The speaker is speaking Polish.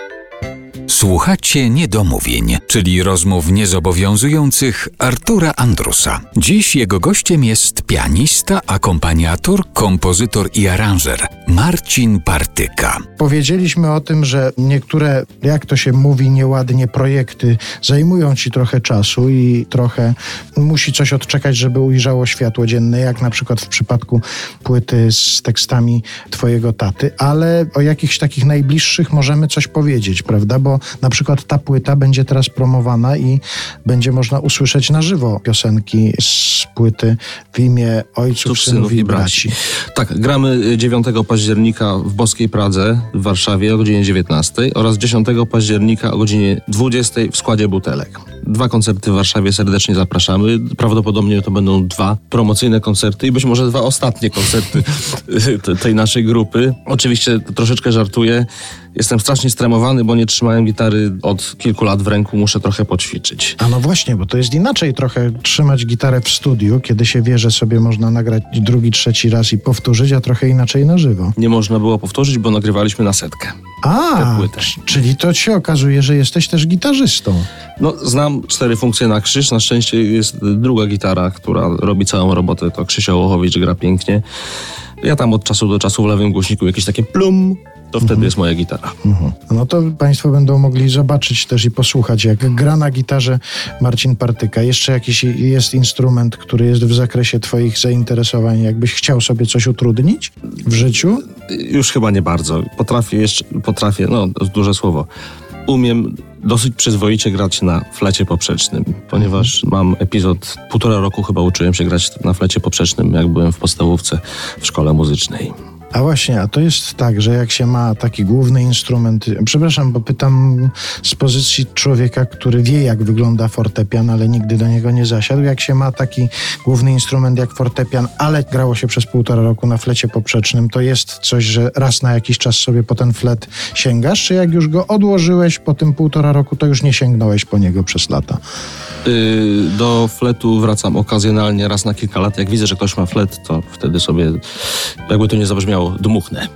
Thank you. Słuchacie niedomówień, czyli rozmów niezobowiązujących Artura Andrusa. Dziś jego gościem jest pianista, akompaniator, kompozytor i aranżer Marcin Partyka. Powiedzieliśmy o tym, że niektóre, jak to się mówi nieładnie, projekty zajmują ci trochę czasu i trochę musi coś odczekać, żeby ujrzało światło dzienne, jak na przykład w przypadku płyty z tekstami twojego taty, ale o jakichś takich najbliższych możemy coś powiedzieć, prawda? Bo na przykład ta płyta będzie teraz promowana i będzie można usłyszeć na żywo piosenki z płyty w imię ojców, Cóż, synów i braci. Tak, gramy 9 października w Boskiej Pradze w Warszawie o godzinie 19 oraz 10 października o godzinie 20 w składzie butelek. Dwa koncerty w Warszawie serdecznie zapraszamy. Prawdopodobnie to będą dwa promocyjne koncerty i być może dwa ostatnie koncerty te- tej naszej grupy. Oczywiście troszeczkę żartuję. Jestem strasznie stremowany, bo nie trzymałem gitary od kilku lat w ręku. Muszę trochę poćwiczyć. A no właśnie, bo to jest inaczej trochę trzymać gitarę w studiu, kiedy się wie, że sobie można nagrać drugi, trzeci raz i powtórzyć, a trochę inaczej na żywo. Nie można było powtórzyć, bo nagrywaliśmy na setkę. A, czyli to się okazuje, że jesteś też gitarzystą. No, znam cztery funkcje na krzyż. Na szczęście jest druga gitara, która robi całą robotę. To Krzysia Łochowicz gra pięknie. Ja tam od czasu do czasu w lewym głośniku jakieś takie plum, to wtedy jest moja gitara. No to Państwo będą mogli zobaczyć też i posłuchać, jak gra na gitarze Marcin Partyka. Jeszcze jakiś jest instrument, który jest w zakresie Twoich zainteresowań, jakbyś chciał sobie coś utrudnić w życiu? Już chyba nie bardzo. Potrafię jeszcze, potrafię, no duże słowo. Umiem dosyć przyzwoicie grać na flecie poprzecznym, ponieważ mam epizod, półtora roku chyba uczyłem się grać na flecie poprzecznym, jak byłem w podstawówce w szkole muzycznej. A właśnie, a to jest tak, że jak się ma taki główny instrument, przepraszam, bo pytam z pozycji człowieka, który wie, jak wygląda fortepian, ale nigdy do niego nie zasiadł. Jak się ma taki główny instrument jak fortepian, ale grało się przez półtora roku na flecie poprzecznym, to jest coś, że raz na jakiś czas sobie po ten flet sięgasz, czy jak już go odłożyłeś po tym półtora roku, to już nie sięgnąłeś po niego przez lata? Yy, do fletu wracam okazjonalnie raz na kilka lat. Jak widzę, że ktoś ma flet, to wtedy sobie, jakby to nie zabrzmiało, musiał dmuchnę.